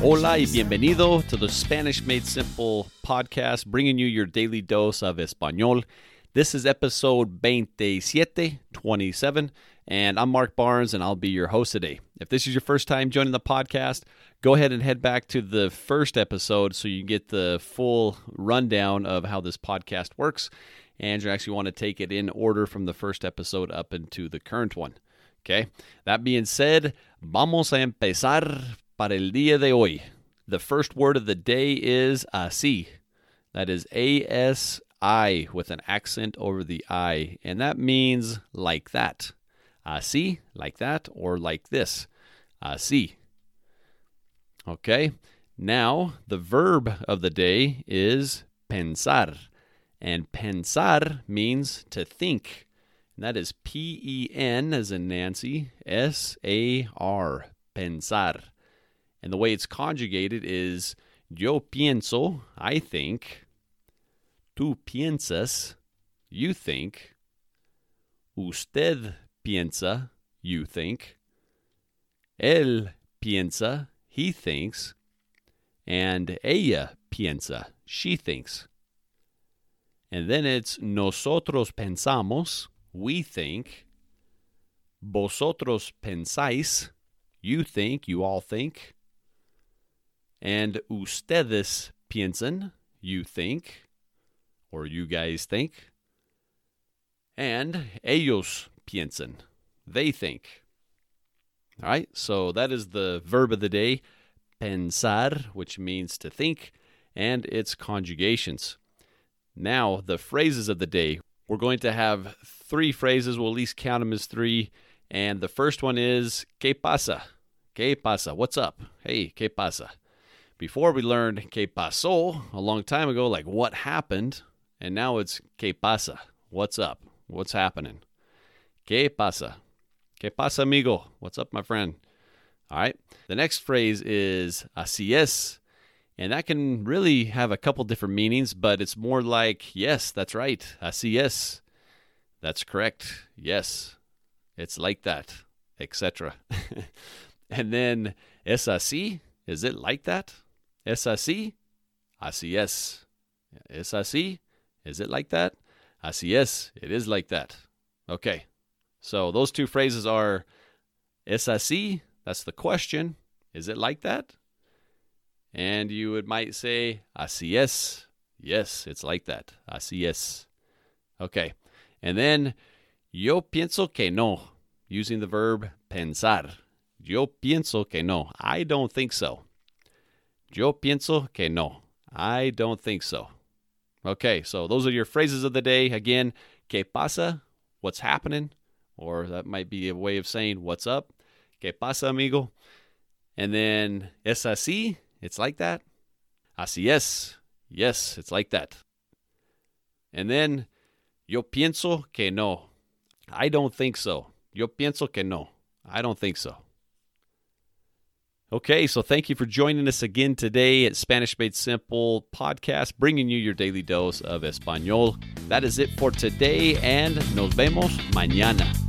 Hola y bienvenido to the Spanish Made Simple podcast, bringing you your daily dose of Espanol. This is episode 27, 27, and I'm Mark Barnes, and I'll be your host today. If this is your first time joining the podcast, go ahead and head back to the first episode so you get the full rundown of how this podcast works. And you actually want to take it in order from the first episode up into the current one. Okay, that being said, vamos a empezar para el día de hoy. The first word of the day is así. That is A S I with an accent over the I. And that means like that. Uh, Así, like that, or like this. Uh, Así. Okay. Now, the verb of the day is pensar. And pensar means to think. And that is P E N as in Nancy, S A R. Pensar. And the way it's conjugated is yo pienso, I think. Tú piensas, you think. Usted piensa, you think. Él piensa, he thinks. And ella piensa, she thinks. And then it's nosotros pensamos, we think. Vosotros pensáis, you think, you all think. And ustedes piensan, you think, or you guys think. And ellos piensan, they think. All right, so that is the verb of the day, pensar, which means to think, and its conjugations. Now, the phrases of the day. We're going to have three phrases. We'll at least count them as three. And the first one is, ¿Qué pasa? ¿Qué pasa? What's up? Hey, ¿Qué pasa? Before we learned que pasó a long time ago, like what happened, and now it's que pasa. What's up? What's happening? Que pasa? Que pasa, amigo? What's up, my friend? All right. The next phrase is así es, and that can really have a couple different meanings, but it's more like, yes, that's right. Así es. That's correct. Yes. It's like that, etc. and then es así. Is it like that? Es así? Así es. Es así? Is it like that? Así es. It is like that. Okay. So those two phrases are así? That's the question. Is it like that? And you would might say así es. Yes, it's like that. Así es. Okay. And then yo pienso que no, using the verb pensar. Yo pienso que no. I don't think so. Yo pienso que no. I don't think so. Okay, so those are your phrases of the day. Again, ¿qué pasa? What's happening? Or that might be a way of saying what's up. ¿Qué pasa, amigo? And then, ¿es así? It's like that. Así es. Yes, it's like that. And then, yo pienso que no. I don't think so. Yo pienso que no. I don't think so. Okay, so thank you for joining us again today at Spanish Made Simple podcast, bringing you your daily dose of Espanol. That is it for today, and nos vemos mañana.